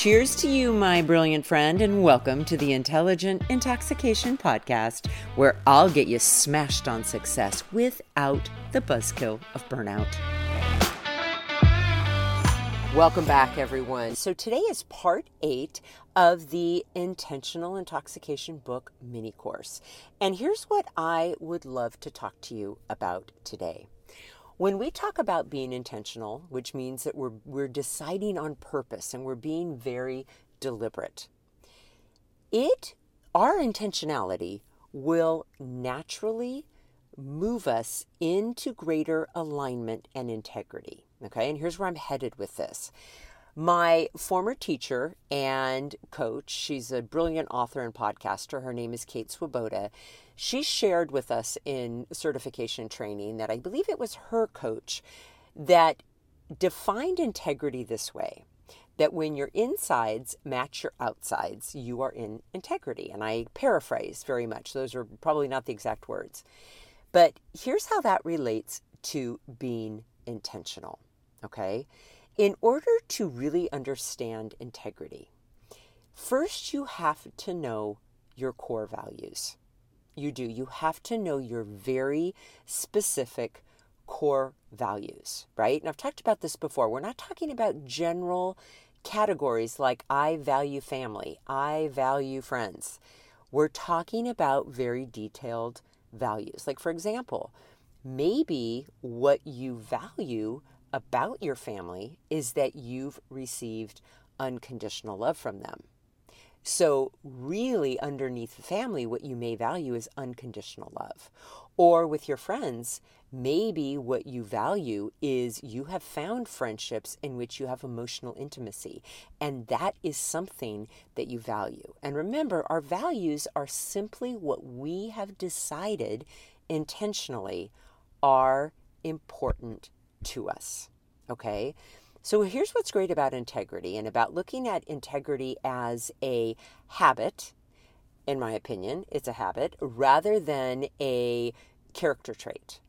Cheers to you, my brilliant friend, and welcome to the Intentional Intoxication Podcast, where I'll get you smashed on success without the buzzkill of burnout. Welcome back, everyone. So, today is part eight of the Intentional Intoxication Book mini course. And here's what I would love to talk to you about today. When we talk about being intentional, which means that we're, we're deciding on purpose and we're being very deliberate, it, our intentionality will naturally move us into greater alignment and integrity. Okay, and here's where I'm headed with this. My former teacher and coach, she's a brilliant author and podcaster. Her name is Kate Swoboda. She shared with us in certification training that I believe it was her coach that defined integrity this way that when your insides match your outsides, you are in integrity. And I paraphrase very much, those are probably not the exact words. But here's how that relates to being intentional. Okay. In order to really understand integrity, first you have to know your core values. You do. You have to know your very specific core values, right? And I've talked about this before. We're not talking about general categories like I value family, I value friends. We're talking about very detailed values. Like, for example, maybe what you value about your family is that you've received unconditional love from them. So, really, underneath the family, what you may value is unconditional love. Or with your friends, maybe what you value is you have found friendships in which you have emotional intimacy. And that is something that you value. And remember, our values are simply what we have decided intentionally are important to us. Okay? So here's what's great about integrity and about looking at integrity as a habit. In my opinion, it's a habit rather than a character trait.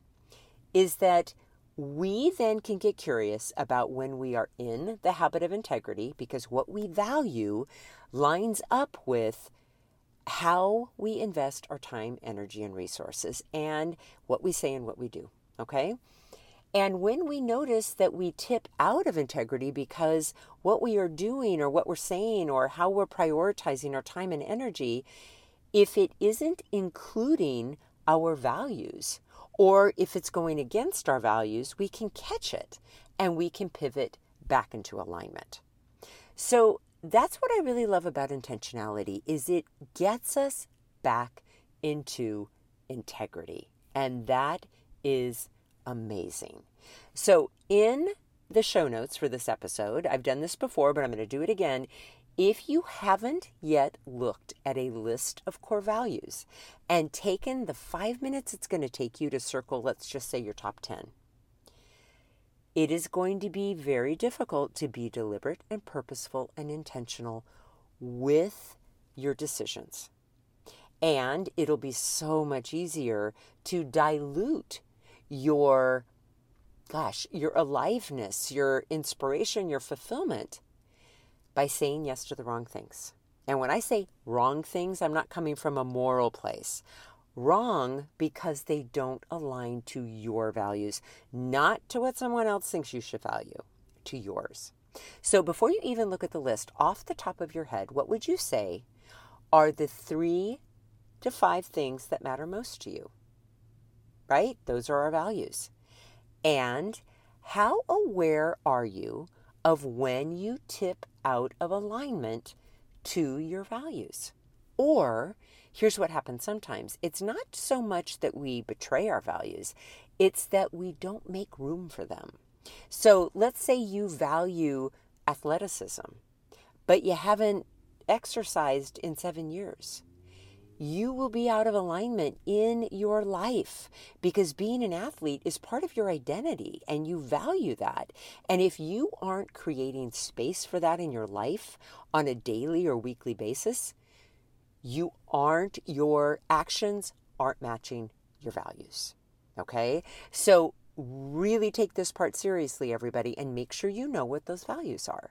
Is that we then can get curious about when we are in the habit of integrity because what we value lines up with how we invest our time, energy, and resources, and what we say and what we do. Okay? And when we notice that we tip out of integrity because what we are doing or what we're saying or how we're prioritizing our time and energy, if it isn't including our values or if it's going against our values, we can catch it and we can pivot back into alignment. So that's what I really love about intentionality is it gets us back into integrity. And that is amazing. So, in the show notes for this episode, I've done this before, but I'm going to do it again. If you haven't yet looked at a list of core values and taken the five minutes it's going to take you to circle, let's just say your top 10, it is going to be very difficult to be deliberate and purposeful and intentional with your decisions. And it'll be so much easier to dilute your gosh, your aliveness, your inspiration, your fulfillment by saying yes to the wrong things. And when I say wrong things, I'm not coming from a moral place. Wrong because they don't align to your values, not to what someone else thinks you should value, to yours. So before you even look at the list, off the top of your head, what would you say are the three to five things that matter most to you. Right? Those are our values. And how aware are you of when you tip out of alignment to your values? Or here's what happens sometimes it's not so much that we betray our values, it's that we don't make room for them. So let's say you value athleticism, but you haven't exercised in seven years you will be out of alignment in your life because being an athlete is part of your identity and you value that. And if you aren't creating space for that in your life on a daily or weekly basis, you aren't, your actions aren't matching your values. Okay? So, really take this part seriously, everybody, and make sure you know what those values are.